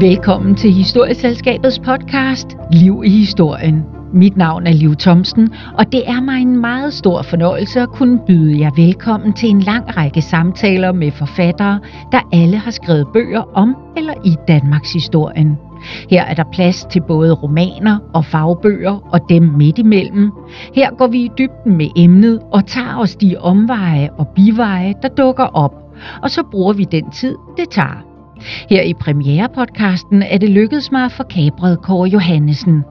Velkommen til Historieselskabets podcast Liv i historien. Mit navn er Liv Thomsen, og det er mig en meget stor fornøjelse at kunne byde jer velkommen til en lang række samtaler med forfattere, der alle har skrevet bøger om eller i Danmarks historien. Her er der plads til både romaner og fagbøger og dem midt imellem. Her går vi i dybden med emnet og tager os de omveje og biveje, der dukker op. Og så bruger vi den tid, det tager. Her i premierepodcasten er det lykkedes mig at få kabret Kåre Johannesen.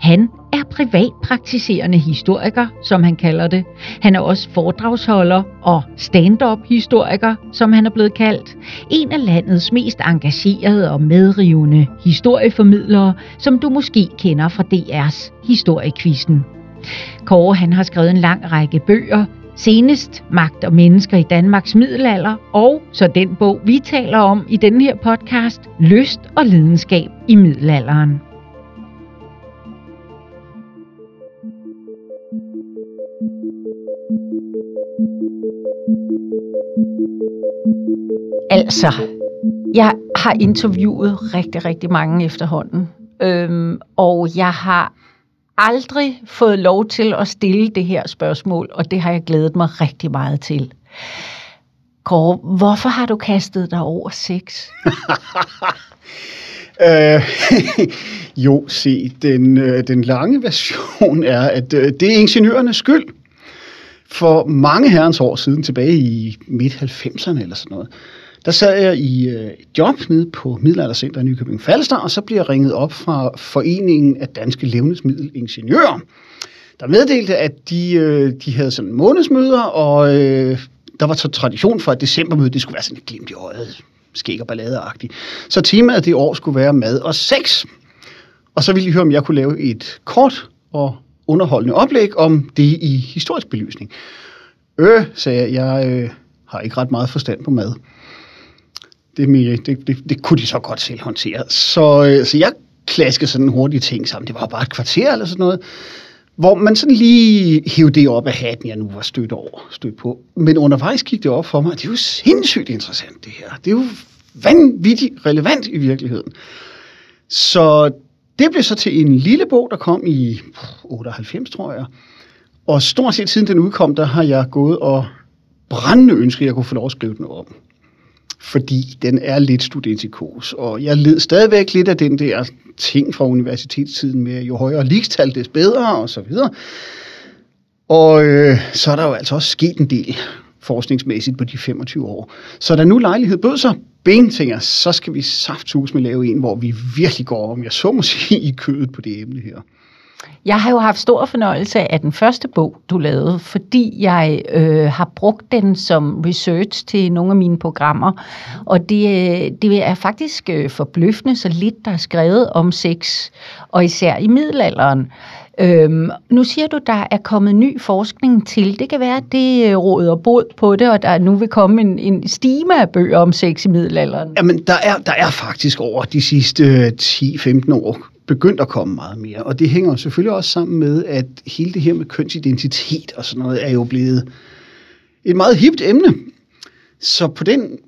Han er privatpraktiserende historiker, som han kalder det. Han er også foredragsholder og stand-up historiker, som han er blevet kaldt. En af landets mest engagerede og medrivende historieformidlere, som du måske kender fra DR's Historiekvisten. Kåre han har skrevet en lang række bøger, Senest Magt og Mennesker i Danmarks Middelalder, og så den bog, vi taler om i denne her podcast, Lyst og lidenskab i middelalderen. Altså, jeg har interviewet rigtig, rigtig mange efterhånden. Øhm, og jeg har aldrig fået lov til at stille det her spørgsmål, og det har jeg glædet mig rigtig meget til. Kåre, hvorfor har du kastet dig over sex? øh, jo, se, den, øh, den lange version er, at øh, det er ingeniørernes skyld. For mange herrens år siden, tilbage i midt-90'erne eller sådan noget, der sad jeg i øh, job nede på Middelaldercenter i Nykøbing Falster, og så bliver jeg ringet op fra Foreningen af Danske Levnedsmiddelingeniører, der meddelte, at de, øh, de havde sådan månedsmøder, og øh, der var så tradition for, at decembermødet det skulle være sådan et glimt i øjet, skæg og balladeagtigt. Så temaet det år skulle være mad og sex. Og så ville de høre, om jeg kunne lave et kort og underholdende oplæg om det i historisk belysning. Øh, sagde jeg, jeg øh, har ikke ret meget forstand på mad det, det, det, det kunne de så godt selv håndtere. Så, øh, så jeg klaskede sådan hurtige ting sammen. Det var bare et kvarter eller sådan noget, hvor man sådan lige hævde det op af hatten, jeg nu var stødt over, stødt på. Men undervejs gik det op for mig, at det er jo sindssygt interessant det her. Det er jo vanvittigt relevant i virkeligheden. Så det blev så til en lille bog, der kom i 98, tror jeg. Og stort set siden den udkom, der har jeg gået og brændende ønsket, at jeg kunne få lov at skrive den om fordi den er lidt studentikos. Og jeg led stadigvæk lidt af den der ting fra universitetstiden med, jo højere ligestal, des bedre, og så videre. Og øh, så er der jo altså også sket en del forskningsmæssigt på de 25 år. Så da nu lejlighed bød sig, ben tænker, så skal vi saftsus med lave en, hvor vi virkelig går, om jeg så må sige, i kødet på det emne her. Jeg har jo haft stor fornøjelse af den første bog, du lavede, fordi jeg øh, har brugt den som research til nogle af mine programmer. Og det, øh, det er faktisk øh, forbløffende så lidt, der er skrevet om sex, og især i middelalderen. Øhm, nu siger du, der er kommet ny forskning til. Det kan være, at det øh, råder bod på det, og der nu vil komme en, en stime af bøger om sex i middelalderen. Jamen, der er, der er faktisk over de sidste øh, 10-15 år begyndt at komme meget mere. Og det hænger selvfølgelig også sammen med, at hele det her med kønsidentitet og sådan noget er jo blevet et meget hipt emne. Så på den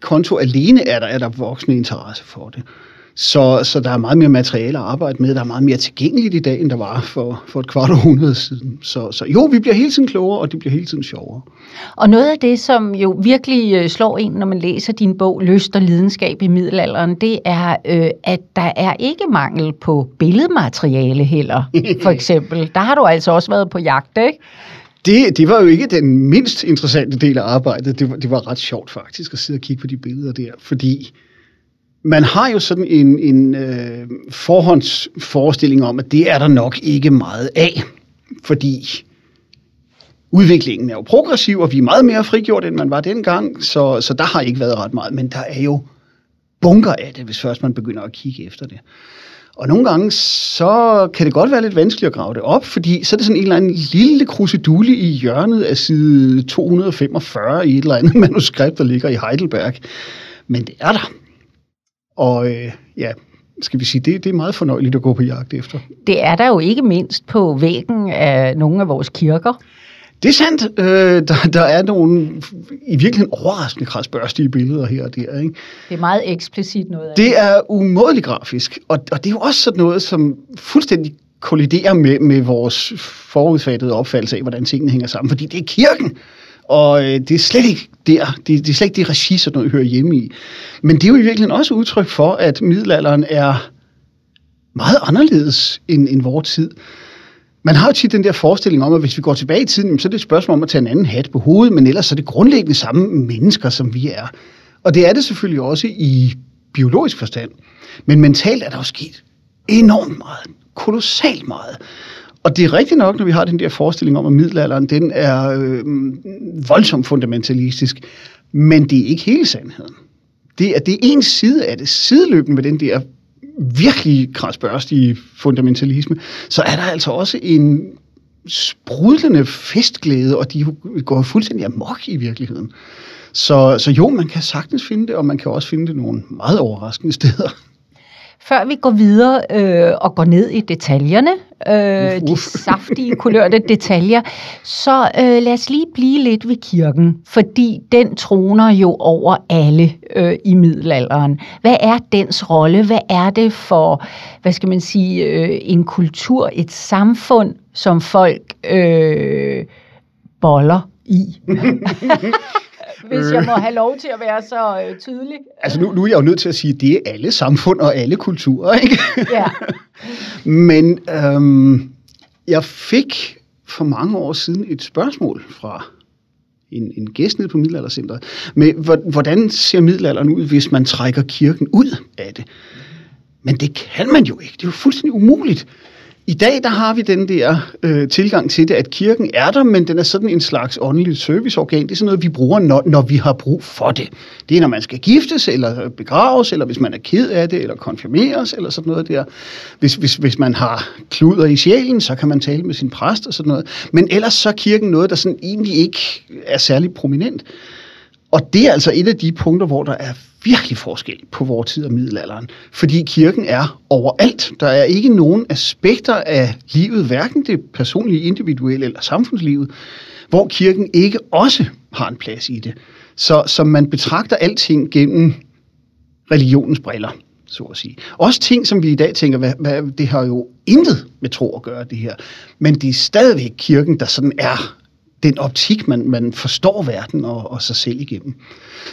konto alene er der, er der voksende interesse for det. Så, så der er meget mere materiale at arbejde med. Der er meget mere tilgængeligt i dag, end der var for, for et kvart århundrede siden. Så, så jo, vi bliver hele tiden klogere, og det bliver hele tiden sjovere. Og noget af det, som jo virkelig øh, slår en, når man læser din bog Lyst og lidenskab i middelalderen, det er, øh, at der er ikke mangel på billedmateriale heller, for eksempel. Der har du altså også været på jagt, ikke? Det, det var jo ikke den mindst interessante del af arbejdet. Det var, det var ret sjovt faktisk at sidde og kigge på de billeder der, fordi man har jo sådan en, en øh, forhåndsforestilling om, at det er der nok ikke meget af, fordi udviklingen er jo progressiv, og vi er meget mere frigjort, end man var dengang, så, så der har ikke været ret meget, men der er jo bunker af det, hvis først man begynder at kigge efter det. Og nogle gange, så kan det godt være lidt vanskeligt at grave det op, fordi så er det sådan en eller anden lille krusedule i hjørnet af side 245 i et eller andet manuskript, der ligger i Heidelberg. Men det er der. Og øh, ja, skal vi sige, det, det er meget fornøjeligt at gå på jagt efter. Det er der jo ikke mindst på væggen af nogle af vores kirker. Det er sandt. Øh, der, der er nogle i virkeligheden overraskende krasbørstige billeder her og der. Ikke? Det er meget eksplicit noget af Det er umådeligt grafisk, og, og det er jo også sådan noget, som fuldstændig kolliderer med, med vores forudfattede opfattelse af, hvordan tingene hænger sammen, fordi det er kirken, og øh, det er slet ikke der, det, det er slet ikke det regi, som noget hører hjemme i. Men det er jo i virkeligheden også udtryk for, at middelalderen er meget anderledes end, end vores tid. Man har jo tit den der forestilling om, at hvis vi går tilbage i tiden, så er det et spørgsmål om at tage en anden hat på hovedet, men ellers er det grundlæggende samme mennesker, som vi er. Og det er det selvfølgelig også i biologisk forstand. Men mentalt er der jo sket enormt meget, kolossalt meget. Og det er rigtigt nok, når vi har den der forestilling om, at middelalderen den er øh, voldsomt fundamentalistisk, men det er ikke hele sandheden. Det er, det er en side af det, sideløbende med den der virkelig krasbørstige fundamentalisme, så er der altså også en sprudlende festglæde, og de går fuldstændig amok i virkeligheden. Så, så jo, man kan sagtens finde det, og man kan også finde det nogle meget overraskende steder. Før vi går videre øh, og går ned i detaljerne, øh, de saftige, kulørte detaljer, så øh, lad os lige blive lidt ved kirken, fordi den troner jo over alle øh, i middelalderen. Hvad er dens rolle? Hvad er det for, hvad skal man sige, øh, en kultur, et samfund, som folk øh, boller i? hvis jeg må have lov til at være så øh, tydelig. Altså nu, nu er jeg jo nødt til at sige, at det er alle samfund og alle kulturer, ikke? Ja. Men øhm, jeg fik for mange år siden et spørgsmål fra en, en gæst nede på Middelaldercenteret, med hvordan ser middelalderen ud, hvis man trækker kirken ud af det? Men det kan man jo ikke. Det er jo fuldstændig umuligt. I dag der har vi den der øh, tilgang til det, at kirken er der, men den er sådan en slags åndelig serviceorgan. Det er sådan noget, vi bruger, når, når vi har brug for det. Det er, når man skal giftes, eller øh, begraves, eller hvis man er ked af det, eller konfirmeres, eller sådan noget der. Hvis, hvis, hvis man har kluder i sjælen, så kan man tale med sin præst og sådan noget. Men ellers så er kirken noget, der sådan egentlig ikke er særlig prominent. Og det er altså et af de punkter, hvor der er virkelig forskel på vores tid og middelalderen. Fordi kirken er overalt. Der er ikke nogen aspekter af livet, hverken det personlige, individuelle eller samfundslivet, hvor kirken ikke også har en plads i det. Så, så man betragter alting gennem religionens briller, så at sige. Også ting, som vi i dag tænker, hvad, hvad, det har jo intet med tro at gøre, det her. Men det er stadigvæk kirken, der sådan er den optik, man, man forstår verden og, og sig selv igennem.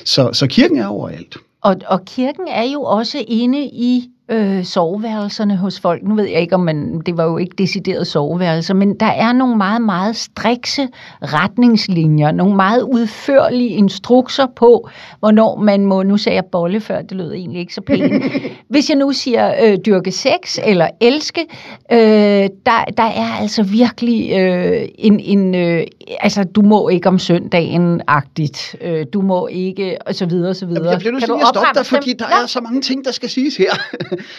Så, så kirken er overalt. Og, og kirken er jo også inde i øh, soveværelserne hos folk. Nu ved jeg ikke, om man, det var jo ikke decideret soveværelser, men der er nogle meget, meget strikse retningslinjer, nogle meget udførlige instrukser på, hvornår man må, nu sagde jeg bolle før, det lød egentlig ikke så pænt. Hvis jeg nu siger øh, dyrke sex eller elske, øh, der, der er altså virkelig øh, en, en øh, altså du må ikke om søndagen-agtigt, øh, du må ikke, og så videre, og så videre. Jeg bliver nødt til at stoppe dig, fordi der er så mange ting, der skal siges her.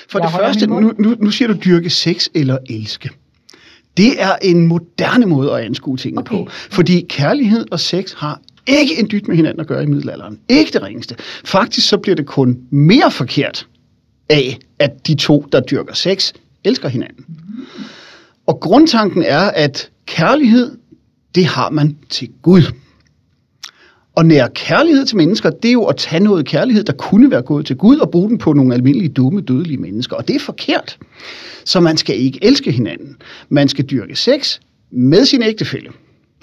For jeg det første, nu, nu, nu siger du dyrke sex eller elske. Det er en moderne måde at anskue tingene okay. på. Fordi kærlighed og sex har ikke en dyt med hinanden at gøre i middelalderen. Ikke det ringeste. Faktisk så bliver det kun mere forkert af, at de to, der dyrker sex, elsker hinanden. Og grundtanken er, at kærlighed, det har man til Gud. Og nære kærlighed til mennesker, det er jo at tage noget kærlighed, der kunne være gået til Gud, og bruge den på nogle almindelige, dumme, dødelige mennesker. Og det er forkert. Så man skal ikke elske hinanden. Man skal dyrke sex med sin ægtefælle.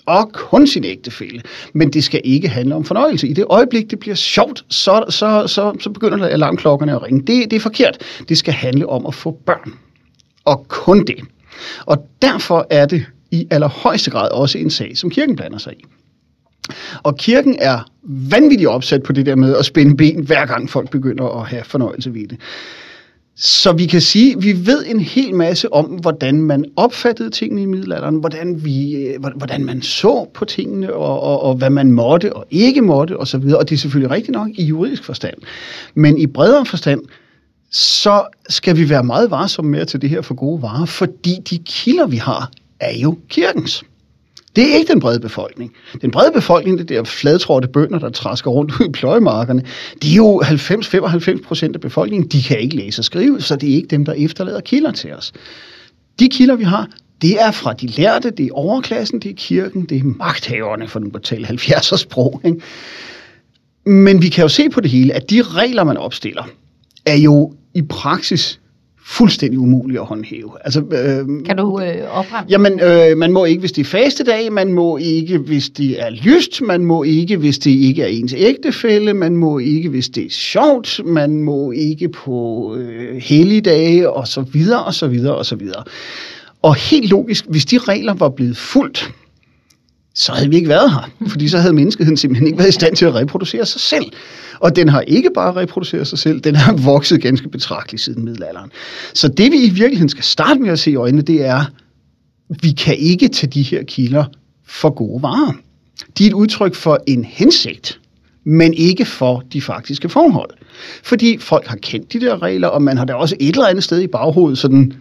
Og kun sin ægtefælle. Men det skal ikke handle om fornøjelse. I det øjeblik, det bliver sjovt, så, så, så, så begynder alarmklokkerne at ringe. Det, det er forkert. Det skal handle om at få børn. Og kun det. Og derfor er det i allerhøjeste grad også en sag, som kirken blander sig i. Og kirken er vanvittigt opsat på det der med at spænde ben, hver gang folk begynder at have fornøjelse ved det. Så vi kan sige, at vi ved en hel masse om, hvordan man opfattede tingene i middelalderen, hvordan, vi, øh, hvordan man så på tingene, og, og, og hvad man måtte og ikke måtte osv. Og, og det er selvfølgelig rigtigt nok i juridisk forstand. Men i bredere forstand, så skal vi være meget varsomme med at tage det her for gode varer, fordi de kilder, vi har, er jo kirkens. Det er ikke den brede befolkning. Den brede befolkning, det der fladtrådte bønder, der træsker rundt ud i pløjemarkerne, de er jo 90-95 procent af befolkningen, de kan ikke læse og skrive, så det er ikke dem, der efterlader kilder til os. De kilder, vi har, det er fra de lærte, det er overklassen, det er kirken, det er magthaverne, for nu at tale 70'ers sprog. Ikke? Men vi kan jo se på det hele, at de regler, man opstiller, er jo i praksis fuldstændig umulige at håndhæve. Altså, øh, kan du øh, opremse? Jamen, øh, man må ikke, hvis det er faste dag, man må ikke, hvis det er lyst, man må ikke, hvis det ikke er ens ægtefælle, man må ikke, hvis det er sjovt, man må ikke på øh, helligdage, og så videre, og så videre, og så videre. Og helt logisk, hvis de regler var blevet fuldt, så havde vi ikke været her. Fordi så havde menneskeheden simpelthen ikke været i stand til at reproducere sig selv. Og den har ikke bare reproduceret sig selv, den har vokset ganske betragteligt siden middelalderen. Så det vi i virkeligheden skal starte med at se i øjnene, det er, vi kan ikke tage de her kilder for gode varer. De er et udtryk for en hensigt, men ikke for de faktiske forhold. Fordi folk har kendt de der regler, og man har da også et eller andet sted i baghovedet sådan,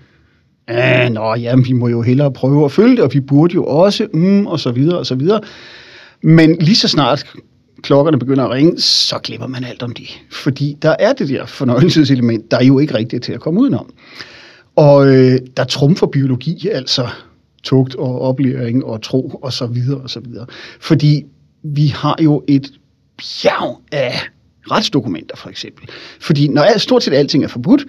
ah, nå, jamen, vi må jo hellere prøve at følge det, og vi burde jo også, mm, og så videre, og så videre. Men lige så snart klokkerne begynder at ringe, så glemmer man alt om det. Fordi der er det der fornøjelseselement, der er jo ikke rigtigt til at komme udenom. Og øh, der trumfer biologi, altså tugt og oplæring og tro og så videre og så videre. Fordi vi har jo et bjerg af retsdokumenter for eksempel. Fordi når stort set alting er forbudt,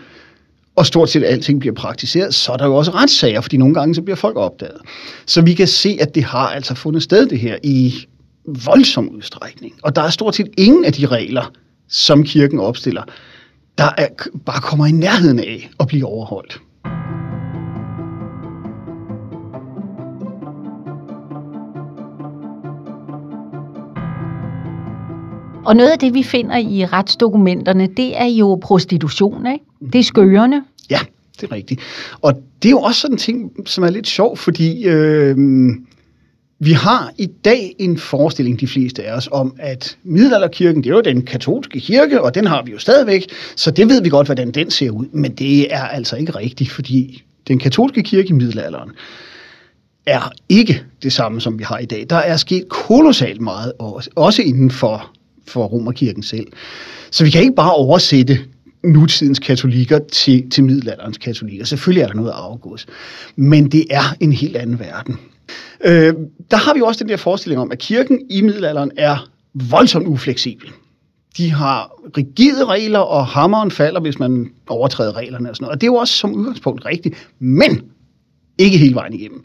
og stort set alting bliver praktiseret, så er der jo også retssager, fordi nogle gange så bliver folk opdaget. Så vi kan se, at det har altså fundet sted det her i voldsom udstrækning. Og der er stort set ingen af de regler, som kirken opstiller, der er, bare kommer i nærheden af at blive overholdt. Og noget af det, vi finder i retsdokumenterne, det er jo prostitution, ikke? Det er skørende. Ja, det er rigtigt. Og det er jo også sådan en ting, som er lidt sjov, fordi øh, vi har i dag en forestilling, de fleste af os, om, at middelalderkirken, det er jo den katolske kirke, og den har vi jo stadigvæk, så det ved vi godt, hvordan den ser ud. Men det er altså ikke rigtigt, fordi den katolske kirke i middelalderen er ikke det samme, som vi har i dag. Der er sket kolossalt meget, også inden for, for Romerkirken selv. Så vi kan ikke bare oversætte nutidens katolikker til, til middelalderens katolikker. Selvfølgelig er der noget afgås, men det er en helt anden verden. Øh, der har vi også den der forestilling om, at kirken i middelalderen er voldsomt ufleksibel. De har rigide regler, og hammeren falder, hvis man overtræder reglerne og sådan noget. Og det er jo også som udgangspunkt rigtigt, men ikke hele vejen igennem.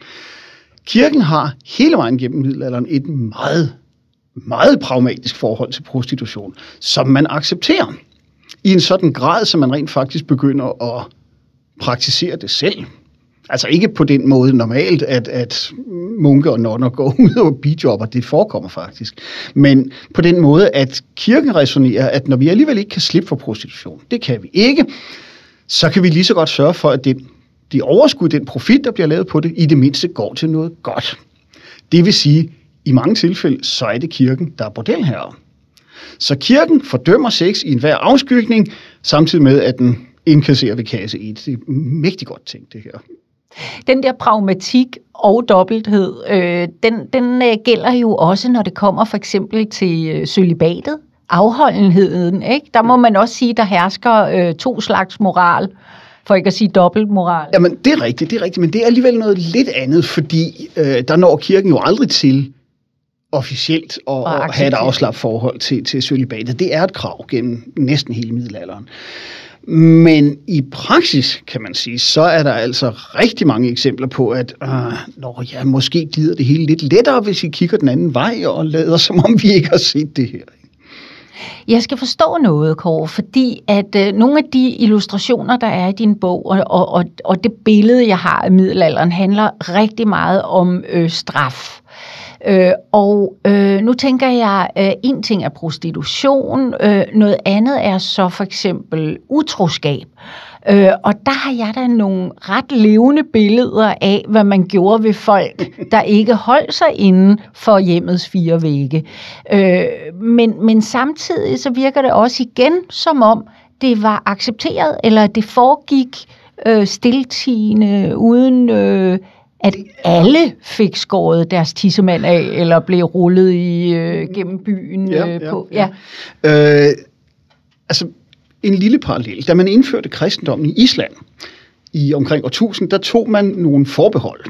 Kirken har hele vejen igennem middelalderen et meget, meget pragmatisk forhold til prostitution, som man accepterer i en sådan grad, så man rent faktisk begynder at praktisere det selv. Altså ikke på den måde normalt, at, at munke og nonner går ud og bijobber, det forekommer faktisk. Men på den måde, at kirken resonerer, at når vi alligevel ikke kan slippe for prostitution, det kan vi ikke, så kan vi lige så godt sørge for, at den, de overskud, den profit, der bliver lavet på det, i det mindste går til noget godt. Det vil sige, i mange tilfælde, så er det kirken, der er bordelherre. Så kirken fordømmer sex i enhver afskygning, samtidig med, at den indkasserer ved kasse 1. Det er mægtig godt tænkt, det her. Den der pragmatik og dobbelthed, øh, den, den øh, gælder jo også, når det kommer for eksempel til øh, sølibatet, afholdenheden. Ikke? Der må man også sige, der hersker øh, to slags moral, for ikke at sige dobbelt moral. Jamen, det er rigtigt, det er rigtigt, men det er alligevel noget lidt andet, fordi øh, der når kirken jo aldrig til officielt at, at have et afslappet forhold til, til sølibatet. Det er et krav gennem næsten hele middelalderen. Men i praksis, kan man sige, så er der altså rigtig mange eksempler på, at ah, øh, når, ja, måske glider det hele lidt lettere, hvis I kigger den anden vej og lader, som om vi ikke har set det her. Jeg skal forstå noget, Kåre, fordi at øh, nogle af de illustrationer, der er i din bog, og, og, og det billede, jeg har af middelalderen, handler rigtig meget om øh, straf. Øh, og øh, nu tænker jeg, øh, en ting er prostitution, øh, noget andet er så for eksempel utroskab. Øh, og der har jeg da nogle ret levende billeder af, hvad man gjorde ved folk, der ikke holdt sig inden for hjemmets fire vægge. Øh, men, men samtidig så virker det også igen som om, det var accepteret, eller det foregik øh, stiltigende, uden øh, at alle fik skåret deres tissemand af, eller blev rullet i øh, gennem byen ja, øh, på. Ja, ja. Øh, altså, en lille parallel. Da man indførte kristendommen i Island i omkring år 1000, der tog man nogle forbehold.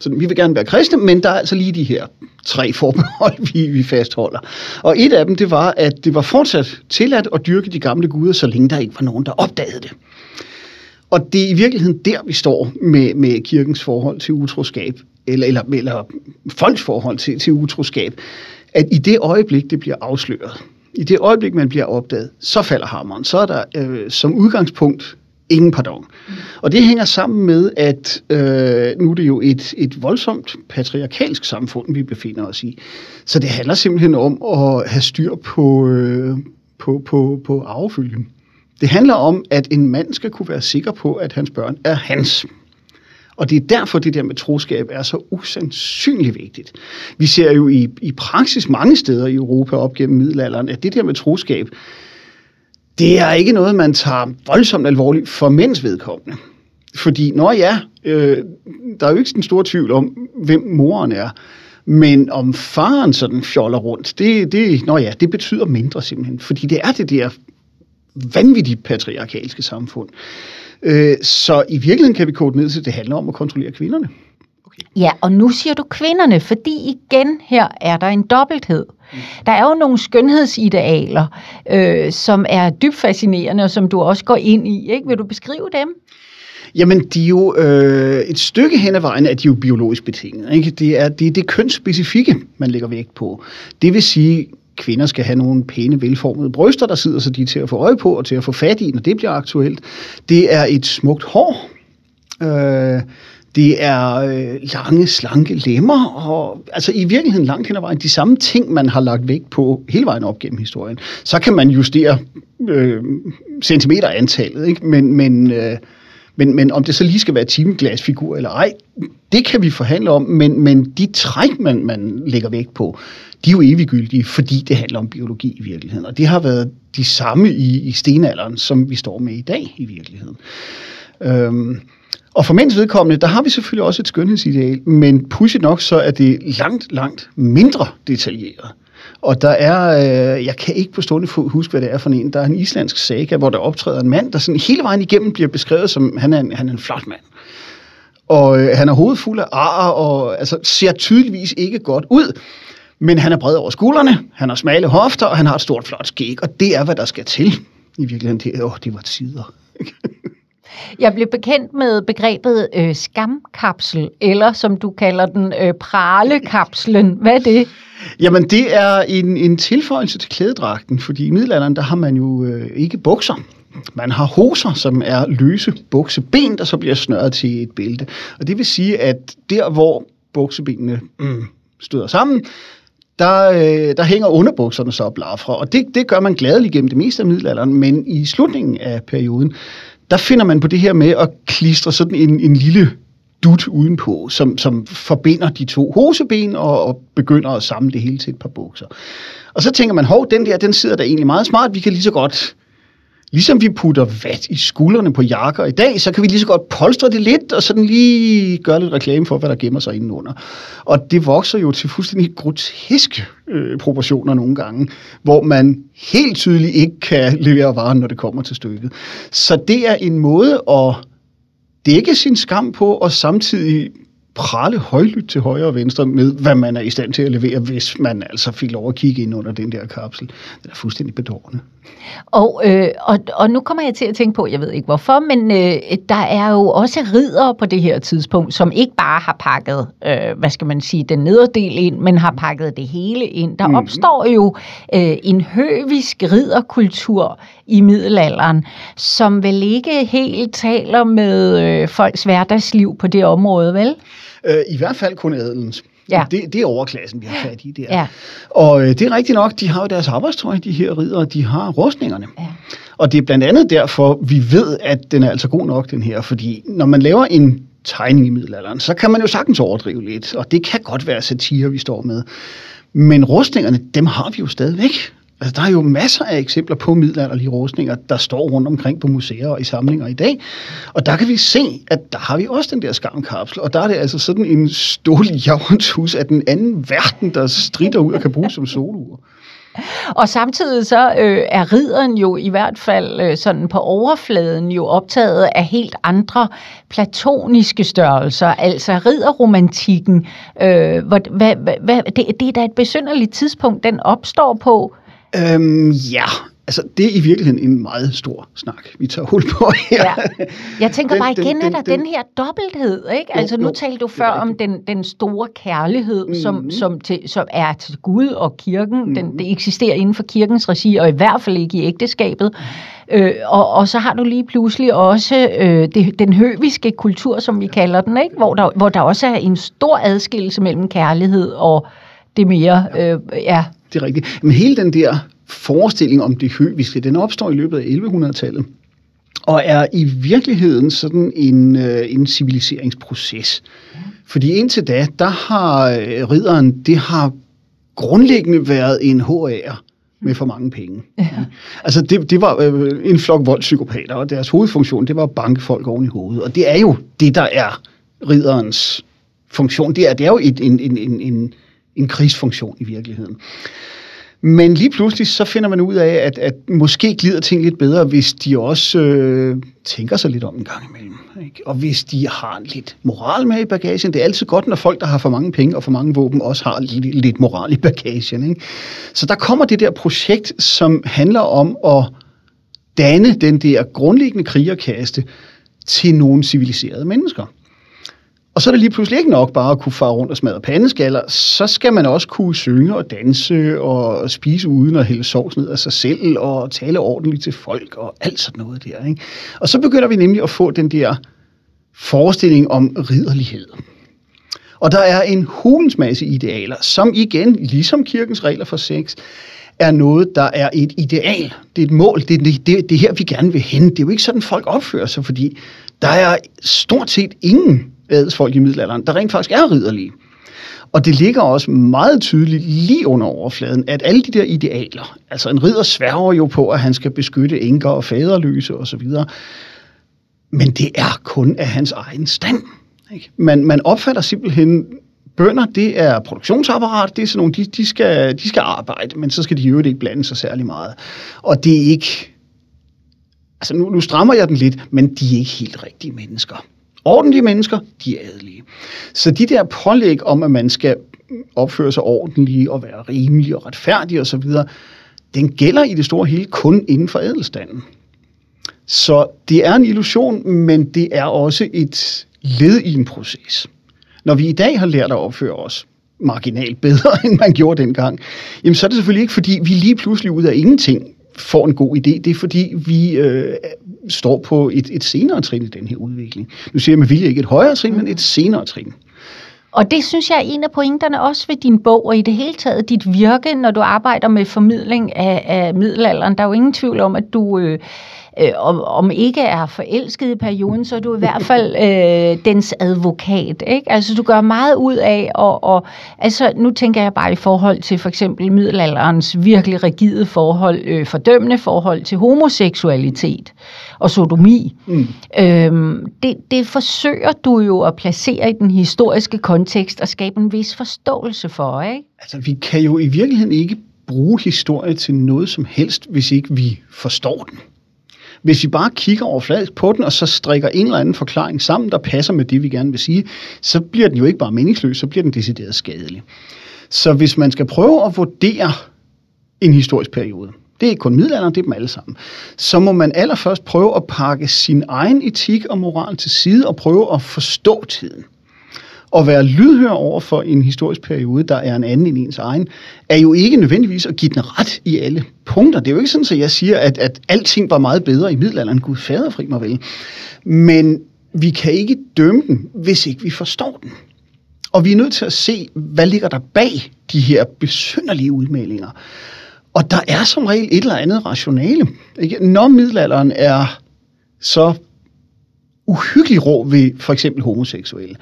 Så vi vil gerne være kristne, men der er altså lige de her tre forbehold, vi, vi fastholder. Og et af dem, det var, at det var fortsat tilladt at dyrke de gamle guder, så længe der ikke var nogen, der opdagede det. Og det er i virkeligheden der, vi står med, med kirkens forhold til utroskab, eller, eller, eller folks forhold til, til utroskab, at i det øjeblik, det bliver afsløret, i det øjeblik, man bliver opdaget, så falder hammeren. Så er der øh, som udgangspunkt ingen pardon. Mm. Og det hænger sammen med, at øh, nu er det jo et, et voldsomt patriarkalsk samfund, vi befinder os i. Så det handler simpelthen om at have styr på, øh, på, på, på arvefølgen. Det handler om, at en mand skal kunne være sikker på, at hans børn er hans. Og det er derfor, det der med troskab er så usandsynligt vigtigt. Vi ser jo i, i praksis mange steder i Europa op gennem middelalderen, at det der med troskab, det er ikke noget, man tager voldsomt alvorligt for mænds vedkommende. Fordi, når ja, øh, der er jo ikke sådan stor tvivl om, hvem moren er. Men om faren sådan fjoller rundt, det, det, nå ja, det betyder mindre simpelthen. Fordi det er det der vanvittigt patriarkalske samfund. Øh, så i virkeligheden kan vi kode ned til, at det handler om at kontrollere kvinderne. Okay. Ja, og nu siger du kvinderne, fordi igen her er der en dobbelthed. Mm. Der er jo nogle skønhedsidealer, øh, som er dybt fascinerende, og som du også går ind i. Ikke? Vil du beskrive dem? Jamen, de er jo øh, et stykke hen ad vejen, er de jo biologisk betinget. Ikke? Det er det, er det kønsspecifikke, man lægger vægt på. Det vil sige, kvinder skal have nogle pæne, velformede bryster, der sidder så de er til at få øje på og til at få fat i, når det bliver aktuelt. Det er et smukt hår. Øh, det er øh, lange, slanke lemmer, og altså i virkeligheden langt hen ad vejen de samme ting, man har lagt vægt på hele vejen op gennem historien. Så kan man justere øh, centimeterantallet, ikke? men, men øh, men, men om det så lige skal være timeglasfigur eller ej, det kan vi forhandle om, men, men de træk, man, man lægger vægt på, de er jo eviggyldige, fordi det handler om biologi i virkeligheden. Og det har været de samme i, i stenalderen, som vi står med i dag i virkeligheden. Øhm, og for mænds vedkommende, der har vi selvfølgelig også et skønhedsideal, men pudsigt nok, så er det langt, langt mindre detaljeret. Og der er, øh, jeg kan ikke på stående fod huske, hvad det er for en, der er en islandsk saga, hvor der optræder en mand, der sådan hele vejen igennem bliver beskrevet som, han er en, han er en flot mand. Og øh, han er hovedfuld af ar, og altså, ser tydeligvis ikke godt ud. Men han er bred over skuldrene, han har smale hofter, og han har et stort, flot skæg. Og det er, hvad der skal til. I virkeligheden, det, åh, det var tider. Jeg blev bekendt med begrebet øh, skamkapsel, eller som du kalder den, øh, pralekapslen. Hvad er det? Jamen, det er en, en tilføjelse til klædedragten, fordi i middelalderen, der har man jo øh, ikke bukser. Man har hoser, som er løse bukseben, der så bliver snøret til et bælte. Og det vil sige, at der, hvor buksebenene mm, støder sammen, der, øh, der hænger underbukserne så op fra. Og det, det gør man gladeligt gennem det meste af middelalderen, men i slutningen af perioden, der finder man på det her med at klistre sådan en, en lille dut udenpå, som, som forbinder de to hoseben og, og begynder at samle det hele til et par bukser. Og så tænker man, hov, den der, den sidder der egentlig meget smart, vi kan lige så godt Ligesom vi putter vat i skuldrene på jakker i dag, så kan vi lige så godt polstre det lidt, og sådan lige gøre lidt reklame for, hvad der gemmer sig indenunder. Og det vokser jo til fuldstændig groteske øh, proportioner nogle gange, hvor man helt tydeligt ikke kan levere varen, når det kommer til stykket. Så det er en måde at dække sin skam på, og samtidig prale højlydt til højre og venstre med, hvad man er i stand til at levere, hvis man altså fik lov at kigge ind under den der kapsel. Det er fuldstændig bedårende. Og, øh, og, og nu kommer jeg til at tænke på, jeg ved ikke hvorfor, men øh, der er jo også ridere på det her tidspunkt, som ikke bare har pakket, øh, hvad skal man sige, den nederdel ind, men har pakket det hele ind. Der mm. opstår jo øh, en høvisk ridderkultur i middelalderen, som vel ikke helt taler med øh, folks hverdagsliv på det område, vel? Øh, I hvert fald kun adelens. Ja. Det, det er overklassen, vi har fat i der. Ja. Og øh, det er rigtigt nok, de har jo deres arbejdstøj, de her ridere, de har rustningerne. Ja. Og det er blandt andet derfor, vi ved, at den er altså god nok, den her. Fordi når man laver en tegning i middelalderen, så kan man jo sagtens overdrive lidt. Og det kan godt være satire, vi står med. Men rustningerne, dem har vi jo stadigvæk. Altså, der er jo masser af eksempler på middelalderlige rustninger, der står rundt omkring på museer og i samlinger i dag. Og der kan vi se, at der har vi også den der skamkapsel, og der er det altså sådan en stålig hus af den anden verden, der strider ud og kan bruges som solur. Og samtidig så øh, er ridderen jo i hvert fald øh, sådan på overfladen jo optaget af helt andre platoniske størrelser, altså ridderromantikken. Øh, hvad, hvad, hvad, det, det er da et besynderligt tidspunkt, den opstår på. Øhm, ja, Altså, det er i virkeligheden en meget stor snak, vi tager hul på her. Ja. Jeg tænker den, bare igen, den, er der den, den her dobbelthed, ikke? Jo, altså, nu jo, talte du før om den, den store kærlighed, mm-hmm. som, som, til, som er til Gud og kirken. Mm-hmm. Den, det eksisterer inden for kirkens regi, og i hvert fald ikke i ægteskabet. Øh, og, og så har du lige pludselig også øh, det, den høviske kultur, som vi kalder den, ikke? Hvor, der, hvor der også er en stor adskillelse mellem kærlighed og det mere, øh, ja. Det er rigtigt. Men hele den der forestilling om det høviske, den opstår i løbet af 1100-tallet og er i virkeligheden sådan en, øh, en civiliseringsproces. Fordi indtil da, der har øh, ridderen, det har grundlæggende været en HA'er med for mange penge. Ja. Altså det, det var øh, en flok voldspsykopater, og deres hovedfunktion, det var at banke folk oven i hovedet. Og det er jo det, der er ridderens funktion. Det er, det er jo et, en, en, en, en, en krigsfunktion i virkeligheden. Men lige pludselig så finder man ud af, at, at måske glider ting lidt bedre, hvis de også øh, tænker sig lidt om en gang imellem. Ikke? Og hvis de har lidt moral med i bagagen. Det er altid godt, når folk, der har for mange penge og for mange våben, også har lidt, lidt moral i bagagen. Ikke? Så der kommer det der projekt, som handler om at danne den der grundlæggende krigerkaste til nogle civiliserede mennesker. Og så er det lige pludselig ikke nok bare at kunne fare rundt og smadre pandeskaller. Så skal man også kunne synge og danse og spise uden at hælde sovs ned af sig selv og tale ordentligt til folk og alt sådan noget der. Ikke? Og så begynder vi nemlig at få den der forestilling om ridderlighed. Og der er en hulens masse idealer, som igen, ligesom kirkens regler for sex, er noget, der er et ideal. Det er et mål. Det er det, det, det her, vi gerne vil hen. Det er jo ikke sådan, folk opfører sig, fordi der er stort set ingen adelsfolk i middelalderen, der rent faktisk er ridderlige. Og det ligger også meget tydeligt lige under overfladen, at alle de der idealer, altså en ridder sværger jo på, at han skal beskytte enker og faderløse osv., men det er kun af hans egen stand. Ikke? Man, man opfatter simpelthen bønder, det er produktionsapparat, det er sådan nogle, de, de, skal, de skal arbejde, men så skal de jo ikke blande sig særlig meget. Og det er ikke, altså nu, nu strammer jeg den lidt, men de er ikke helt rigtige mennesker ordentlige mennesker, de er adelige. Så de der pålæg om, at man skal opføre sig ordentligt og være rimelig og retfærdig osv., den gælder i det store hele kun inden for adelstanden. Så det er en illusion, men det er også et led i en proces. Når vi i dag har lært at opføre os marginalt bedre, end man gjorde dengang, jamen så er det selvfølgelig ikke, fordi vi lige pludselig ud af ingenting får en god idé. Det er fordi, vi øh, står på et, et senere trin i den her udvikling. Nu siger jeg med vilje ikke et højere trin, men et senere trin. Og det synes jeg er en af pointerne også ved din bog, og i det hele taget dit virke, når du arbejder med formidling af, af middelalderen. Der er jo ingen tvivl om, at du... Øh, øh, om, om ikke er forelsket i perioden, så er du i hvert fald øh, dens advokat. Ikke? Altså du gør meget ud af, og, og altså, nu tænker jeg bare i forhold til for eksempel middelalderens virkelig rigide forhold, øh, fordømmende forhold til homoseksualitet og sodomi. Mm. Øhm, det, det forsøger du jo at placere i den historiske kontekst og skabe en vis forståelse for, ikke? Altså vi kan jo i virkeligheden ikke bruge historie til noget som helst, hvis ikke vi forstår den. Hvis vi bare kigger overfladisk på den, og så strikker en eller anden forklaring sammen, der passer med det, vi gerne vil sige, så bliver den jo ikke bare meningsløs, så bliver den decideret skadelig. Så hvis man skal prøve at vurdere en historisk periode, det er ikke kun middelalderen, det er dem alle sammen, så må man allerførst prøve at pakke sin egen etik og moral til side og prøve at forstå tiden at være lydhør over for en historisk periode, der er en anden end ens egen, er jo ikke nødvendigvis at give den ret i alle punkter. Det er jo ikke sådan, at jeg siger, at, at alting var meget bedre i middelalderen. Gud fader fri mig vel. Men vi kan ikke dømme den, hvis ikke vi forstår den. Og vi er nødt til at se, hvad ligger der bag de her besynderlige udmeldinger. Og der er som regel et eller andet rationale. Ikke? Når middelalderen er så uhyggelig rå ved for eksempel homoseksuelle,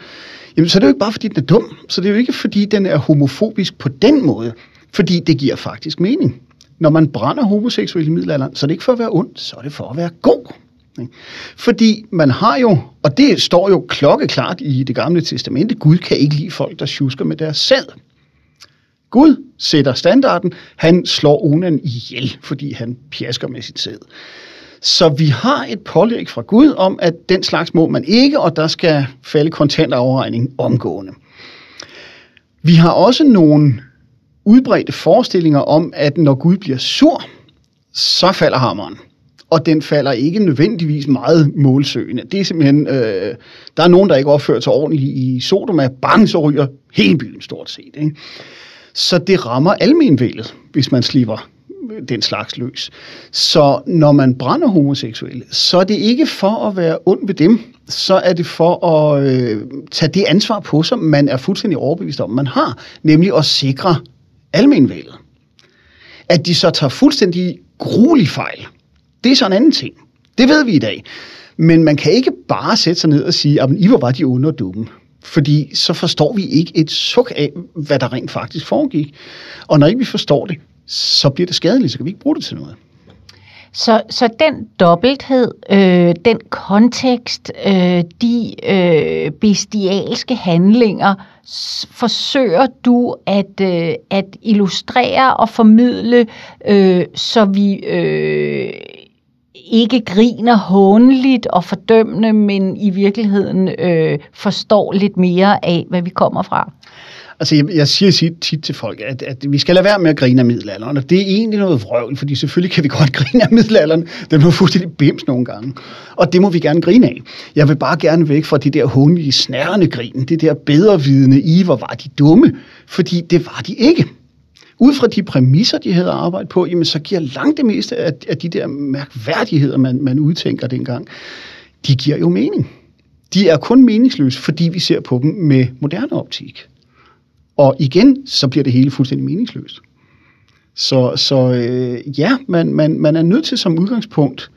jamen så er det jo ikke bare, fordi den er dum. Så det er jo ikke, fordi den er homofobisk på den måde. Fordi det giver faktisk mening. når man brænder homoseksuelle i middelalderen, så er det ikke for at være ond, så er det for at være god. Ikke? Fordi man har jo, og det står jo klokkeklart i det gamle testamente, Gud kan ikke lide folk, der tjusker med deres sæd. Gud sætter standarden, han slår Onan ihjel, fordi han pjasker med sit sæd. Så vi har et pålæg fra Gud om, at den slags må man ikke, og der skal falde kontantafregning omgående. Vi har også nogle udbredte forestillinger om, at når Gud bliver sur, så falder hammeren. Og den falder ikke nødvendigvis meget målsøgende. Det er simpelthen, øh, der er nogen, der ikke opfører sig ordentligt i Sodoma. Bang, så ryger hele byen stort set. Ikke? Så det rammer almenvældet, hvis man slipper den slags løs. Så når man brænder homoseksuelle, så er det ikke for at være ond ved dem, så er det for at øh, tage det ansvar på sig, man er fuldstændig overbevist om, man har, nemlig at sikre almenvældet. At de så tager fuldstændig gruelig fejl, det er så en anden ting. Det ved vi i dag. Men man kan ikke bare sætte sig ned og sige, at I var bare de onde og dumme. Fordi så forstår vi ikke et suk af, hvad der rent faktisk foregik. Og når ikke vi forstår det, så bliver det skadeligt, så kan vi ikke bruge det til noget. Så, så den dobbelthed, øh, den kontekst, øh, de øh, bestialske handlinger, forsøger du at, øh, at illustrere og formidle, øh, så vi øh, ikke griner hånligt og fordømmende, men i virkeligheden øh, forstår lidt mere af, hvad vi kommer fra? Altså, jeg, jeg siger tit, tit til folk, at, at vi skal lade være med at grine af middelalderen, og det er egentlig noget vrøvl, fordi selvfølgelig kan vi godt grine af middelalderen. Den er fuldstændig bims nogle gange, og det må vi gerne grine af. Jeg vil bare gerne væk fra det der hånlige, snærende grin, det der bedrevidende i, hvor var de dumme, fordi det var de ikke. Ud fra de præmisser, de havde arbejdet på, jamen, så giver langt det meste af, af de der mærkværdigheder, man, man udtænker dengang, de giver jo mening. De er kun meningsløse, fordi vi ser på dem med moderne optik. Og igen, så bliver det hele fuldstændig meningsløst. Så, så øh, ja, man, man, man er nødt til som udgangspunkt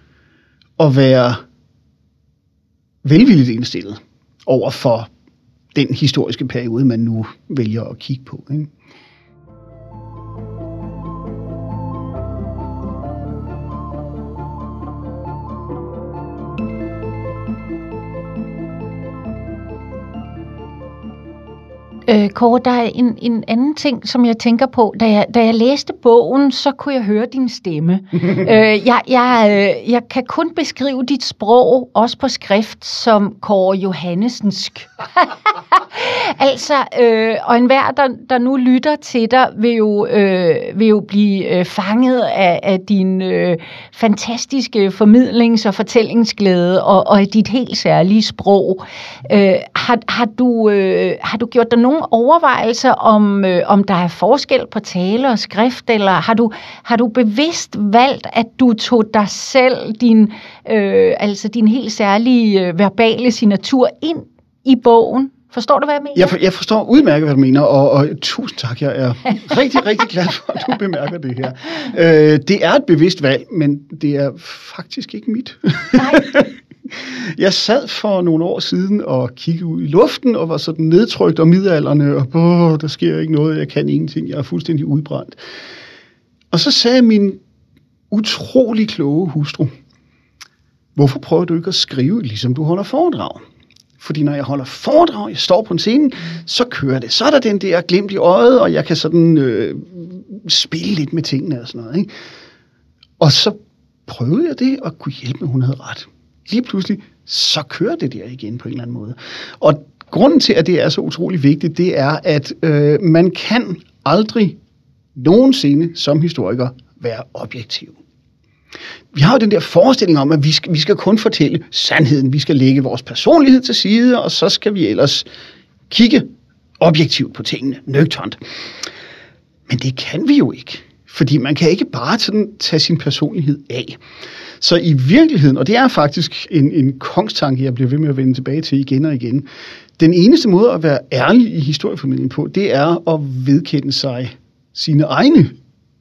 at være velvilligt indstillet over for den historiske periode, man nu vælger at kigge på. Ikke? Øh, Kåre, der er en, en anden ting, som jeg tænker på. Da jeg, da jeg læste bogen, så kunne jeg høre din stemme. øh, jeg, jeg, øh, jeg kan kun beskrive dit sprog, også på skrift, som Kåre Johannesensk altså, øh, og enhver, der, der nu lytter til dig, vil jo, øh, vil jo blive øh, fanget af, af din øh, fantastiske formidlings- og fortællingsglæde og, og dit helt særlige sprog. Øh, har, har, du, øh, har du gjort dig nogle overvejelser om, øh, om der er forskel på tale og skrift, eller har du, har du bevidst valgt, at du tog dig selv, din, øh, altså din helt særlige øh, verbale signatur ind i bogen? Forstår du, hvad jeg mener? Jeg, for, jeg forstår udmærket, hvad du mener, og, og tusind tak. Jeg er rigtig, rigtig glad for, at du bemærker det her. Øh, det er et bevidst valg, men det er faktisk ikke mit. Nej. Jeg sad for nogle år siden og kiggede ud i luften og var sådan nedtrykt og midalderne, og Åh, der sker ikke noget, jeg kan ingenting, jeg er fuldstændig udbrændt. Og så sagde min utrolig kloge hustru, hvorfor prøver du ikke at skrive, ligesom du holder foredrag? Fordi når jeg holder foredrag, jeg står på en scene, så kører det. Så er der den der glimt i øjet, og jeg kan sådan øh, spille lidt med tingene og sådan noget. Ikke? Og så prøvede jeg det, og kunne hjælpe med, hun havde ret lige pludselig, så kører det der igen på en eller anden måde. Og grunden til, at det er så utrolig vigtigt, det er, at øh, man kan aldrig nogensinde som historiker være objektiv. Vi har jo den der forestilling om, at vi skal, vi skal kun fortælle sandheden. Vi skal lægge vores personlighed til side, og så skal vi ellers kigge objektivt på tingene, nøgternt. Men det kan vi jo ikke. Fordi man kan ikke bare sådan tage sin personlighed af. Så i virkeligheden, og det er faktisk en, en kongstanke, jeg bliver ved med at vende tilbage til igen og igen, den eneste måde at være ærlig i historieformidlingen på, det er at vedkende sig sine egne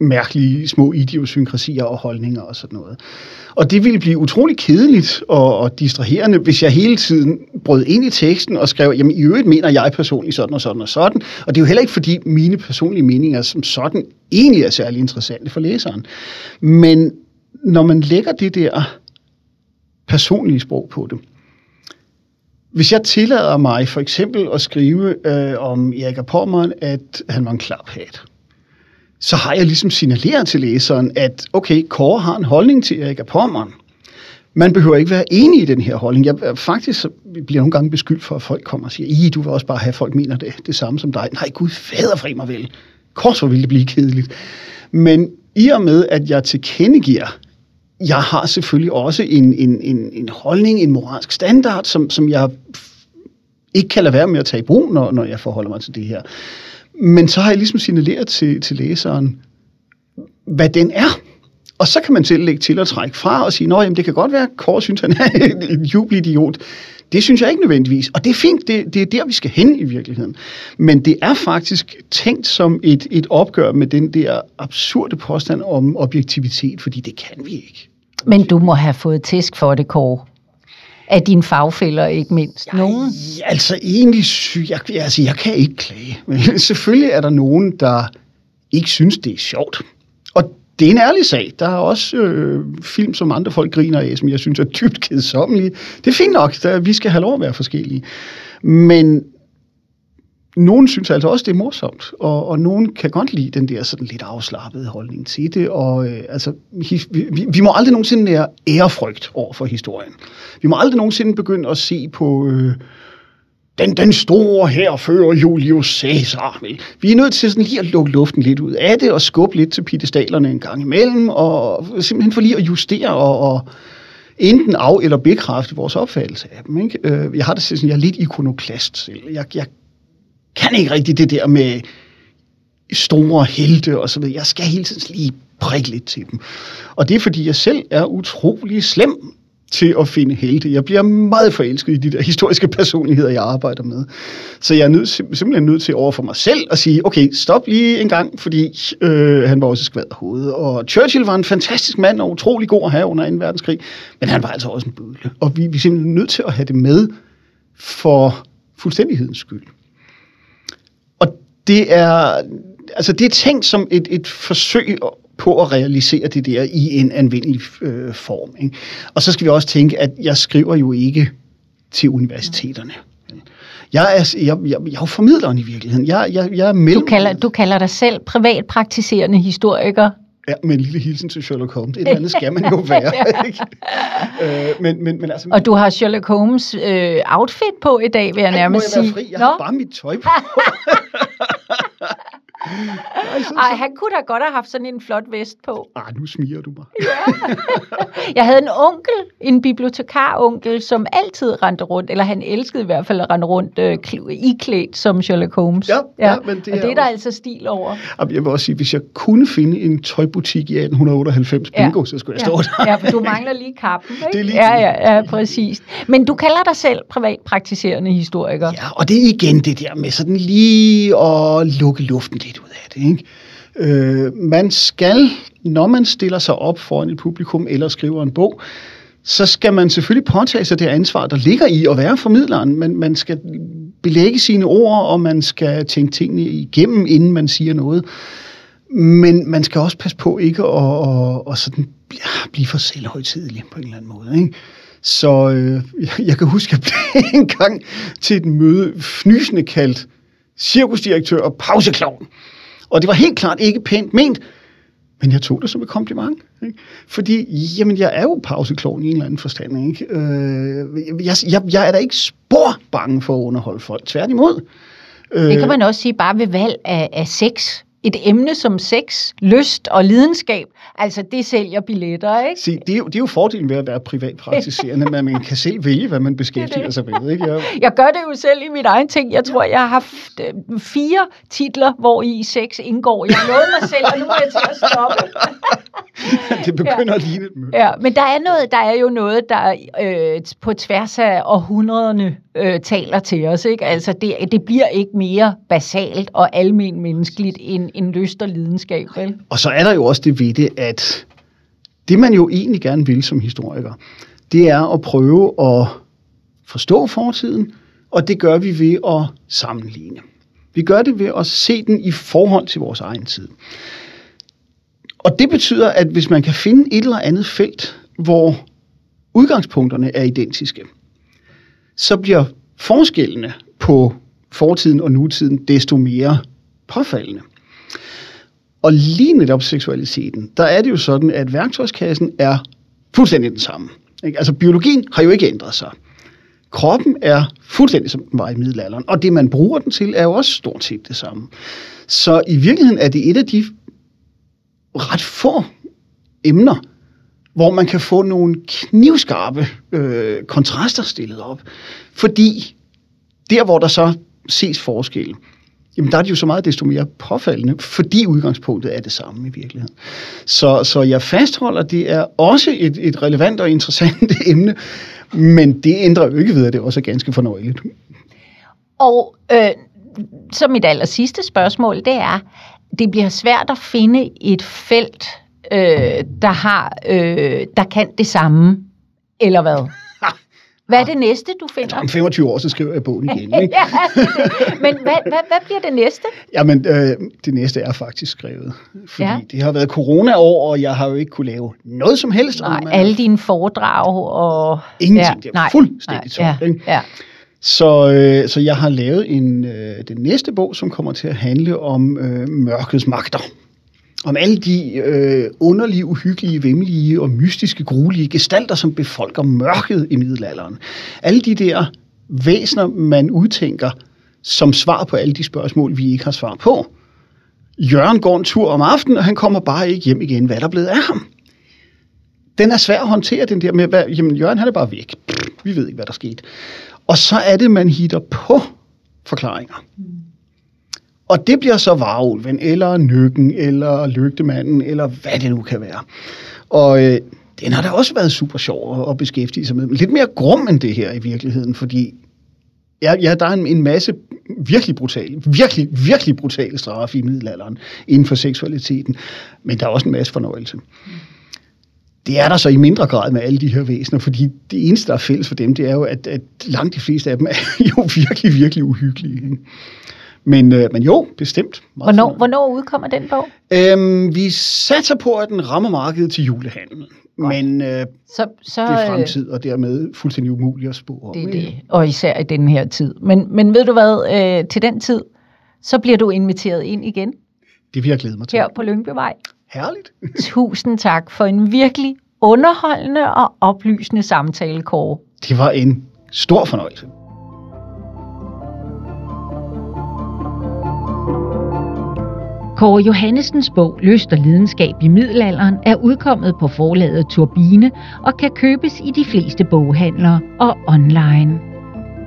mærkelige små idiosynkrasier og holdninger og sådan noget. Og det ville blive utrolig kedeligt og, og distraherende, hvis jeg hele tiden brød ind i teksten og skrev, jamen i øvrigt mener jeg personligt sådan og sådan og sådan. Og det er jo heller ikke, fordi mine personlige meninger som sådan egentlig er særlig interessante for læseren. Men når man lægger det der personlige sprog på det, hvis jeg tillader mig for eksempel at skrive øh, om Erik Pommeren, at han var en klaphat, så har jeg ligesom signaleret til læseren, at okay, Kåre har en holdning til Erik Pommeren. Man behøver ikke være enig i den her holdning. Jeg, øh, faktisk bliver nogle gange beskyldt for, at folk kommer og siger, I, du vil også bare have, at folk mener det, det samme som dig. Nej, gud fader fri mig vel. Kors, hvor ville det blive kedeligt. Men i og med, at jeg tilkendegiver, jeg har selvfølgelig også en, en, en, en holdning, en moralsk standard, som, som jeg ikke kan lade være med at tage i brug, når, når jeg forholder mig til det her. Men så har jeg ligesom signaleret til, til læseren, hvad den er. Og så kan man selv lægge til at trække fra og sige, at det kan godt være, at Kåre synes, han er en jubelidiot. Det synes jeg ikke nødvendigvis. Og det er fint, det, det er der, vi skal hen i virkeligheden. Men det er faktisk tænkt som et, et opgør med den der absurde påstand om objektivitet, fordi det kan vi ikke. Men du må have fået tæsk for det, Kåre af dine fagfælder, ikke mindst. Jeg, nogen? Altså egentlig, jeg, altså, jeg kan ikke klage. Men selvfølgelig er der nogen, der ikke synes, det er sjovt. Og det er en ærlig sag. Der er også øh, film, som andre folk griner af, som jeg synes er dybt kedsommelige. Det er fint nok, der, vi skal have lov at være forskellige. Men nogen synes altså også, det er morsomt, og, og nogen kan godt lide den der sådan lidt afslappede holdning til det, og øh, altså, vi, vi, vi må aldrig nogensinde nære ærefrygt over for historien. Vi må aldrig nogensinde begynde at se på øh, den, den store herfører Julius Caesar. Vel? Vi er nødt til sådan lige at lukke luften lidt ud af det, og skubbe lidt til pittestalerne en gang imellem, og simpelthen for lige at justere og, og enten af- eller bekræfte vores opfattelse af dem. Ikke? Øh, jeg har det sådan, jeg er lidt ikonoklast selv. Jeg, jeg kan ikke rigtig det der med store helte og så videre. Jeg skal hele tiden lige prikke lidt til dem. Og det er, fordi jeg selv er utrolig slem til at finde helte. Jeg bliver meget forelsket i de der historiske personligheder, jeg arbejder med. Så jeg er nødt, simpelthen nødt til over for mig selv at sige, okay, stop lige en gang, fordi øh, han var også skvad hoved. Og Churchill var en fantastisk mand og utrolig god at have under 2. verdenskrig, men han var altså også en bøle. Og vi, vi er simpelthen nødt til at have det med for fuldstændighedens skyld det er, altså det er tænkt som et, et forsøg på at realisere det der i en anvendelig øh, form. Ikke? Og så skal vi også tænke, at jeg skriver jo ikke til universiteterne. Jeg er, jeg, jeg, jeg er formidleren i virkeligheden. Jeg, jeg, jeg er mellem... du, kalder, du kalder dig selv privatpraktiserende historiker. Ja, med en lille hilsen til Sherlock Holmes. Et andet skal man jo være. Ikke? øh, men, men, men altså, og du har Sherlock Holmes øh, outfit på i dag, vil jeg nærmest sige. Jeg må jeg være fri. Jeg Nå? har bare mit tøj på. Ej, han kunne da godt have haft sådan en flot vest på. Ah, nu smiger du mig. ja. Jeg havde en onkel, en bibliotekar-onkel, som altid rendte rundt, eller han elskede i hvert fald at rende rundt øh, iklædt som Sherlock Holmes. Ja, ja. ja men det og er det er der også... altså stil over. Jeg vil også sige, hvis jeg kunne finde en tøjbutik i 1898 bingo, ja. så skulle jeg stå ja. der. Ja, for du mangler lige kappen, ikke? Det er lige ja, ja, ja, præcis. Men du kalder dig selv privatpraktiserende historiker. Ja, og det er igen det der med sådan lige at lukke luften lidt ud af det. Ikke? Øh, man skal, når man stiller sig op foran et publikum eller skriver en bog, så skal man selvfølgelig påtage sig det ansvar, der ligger i at være formidleren. Man, man skal belægge sine ord, og man skal tænke tingene igennem, inden man siger noget. Men man skal også passe på ikke at, at, at sådan, ja, blive for selvhøjtidelig på en eller anden måde. Ikke? Så øh, jeg kan huske, at jeg blev en gang til et møde fnysende kaldt cirkusdirektør og pauseklovn. Og det var helt klart ikke pænt ment, men jeg tog det som et kompliment. Ikke? Fordi, jamen, jeg er jo pauseklovn i en eller anden forstand. Ikke? Øh, jeg, jeg, jeg er da ikke spor bange for at underholde folk. Tværtimod. Det kan øh, man også sige bare ved valg af, af sex et emne som sex, lyst og lidenskab, altså det sælger billetter, ikke? Se, det er jo, det er jo fordelen ved at være privatpraktiserende, men man kan selv vælge, hvad man beskæftiger sig med, ikke? Jeg... jeg gør det jo selv i mit egen ting. Jeg tror, jeg har haft øh, fire titler, hvor i sex indgår. Jeg nåede mig selv, og nu er jeg til at stoppe. det begynder ja. at ligne et mønster. Ja, men der er, noget, der er jo noget, der øh, på tværs af århundrederne øh, taler til os. Ikke? Altså, det, det bliver ikke mere basalt og almen menneskeligt end, end lyst og lidenskab. Vel? Og så er der jo også det ved det, at det man jo egentlig gerne vil som historiker, det er at prøve at forstå fortiden, og det gør vi ved at sammenligne. Vi gør det ved at se den i forhold til vores egen tid. Og det betyder, at hvis man kan finde et eller andet felt, hvor udgangspunkterne er identiske, så bliver forskellene på fortiden og nutiden desto mere påfaldende. Og lige netop seksualiteten, der er det jo sådan, at værktøjskassen er fuldstændig den samme. Ikke? Altså biologien har jo ikke ændret sig. Kroppen er fuldstændig som den var i middelalderen, og det man bruger den til er jo også stort set det samme. Så i virkeligheden er det et af de ret få emner, hvor man kan få nogle knivskarpe øh, kontraster stillet op. Fordi der, hvor der så ses forskel, jamen der er det jo så meget desto mere påfaldende, fordi udgangspunktet er det samme i virkeligheden. Så, så jeg fastholder, at det er også et, et relevant og interessant emne, men det ændrer jo ikke ved, at det også er ganske fornøjeligt. Og øh, så mit aller sidste spørgsmål, det er, det bliver svært at finde et felt, øh, der har, øh, der kan det samme, eller hvad? Hvad er det næste, du finder? Om 25 år, så skriver jeg bogen igen. Ikke? ja, Men hvad, hvad, hvad bliver det næste? Jamen, øh, det næste er faktisk skrevet. Fordi ja. det har været corona-år, og jeg har jo ikke kunne lave noget som helst. Nej, alle dine foredrag og... Ingenting, ja, det er nej, fuldstændig tomt. Ja, ja. Så, øh, så jeg har lavet en, øh, den næste bog, som kommer til at handle om øh, mørkets magter om alle de øh, underlige, uhyggelige, vemmelige og mystiske, gruelige gestalter, som befolker mørket i middelalderen. Alle de der væsener, man udtænker som svar på alle de spørgsmål, vi ikke har svar på. Jørgen går en tur om aftenen, og han kommer bare ikke hjem igen. Hvad er der blevet af ham? Den er svær at håndtere, den der med, hvad, jamen Jørgen han er bare væk. Pff, vi ved ikke, hvad der skete. Og så er det, man hitter på forklaringer. Og det bliver så varulven, eller nykken, eller lygtemanden, eller hvad det nu kan være. Og øh, den har da også været super sjov at beskæftige sig med. Lidt mere grum end det her i virkeligheden, fordi ja, ja der er en, en masse virkelig brutale, virkelig, virkelig brutale straffe i middelalderen inden for seksualiteten, men der er også en masse fornøjelse. Det er der så i mindre grad med alle de her væsener, fordi det eneste, der er fælles for dem, det er jo, at, at langt de fleste af dem er jo virkelig, virkelig uhyggelige. Ikke? Men, øh, men jo, bestemt. Hvornår, hvornår udkommer den bog? Øhm, vi satser på, at den rammer markedet til julehandlen. Godt. Men øh, så, så, det er fremtid, og dermed fuldstændig umuligt at spore det, om. Det, og især i den her tid. Men, men ved du hvad, øh, til den tid, så bliver du inviteret ind igen. Det vil jeg glæde mig til. Her på Lyngbevej. Herligt. Tusind tak for en virkelig underholdende og oplysende samtale, Kåre. Det var en stor fornøjelse. Kåre Johannesens bog Lyst og lidenskab i middelalderen er udkommet på forlaget Turbine og kan købes i de fleste boghandlere og online.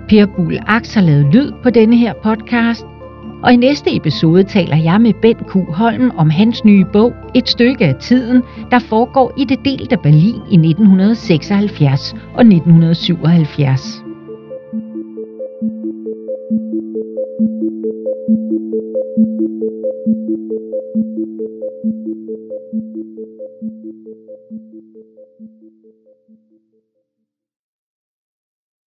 Per Bull Aks har lavet lyd på denne her podcast, og i næste episode taler jeg med Bent Q. Holm om hans nye bog, Et stykke af tiden, der foregår i det delte Berlin i 1976 og 1977.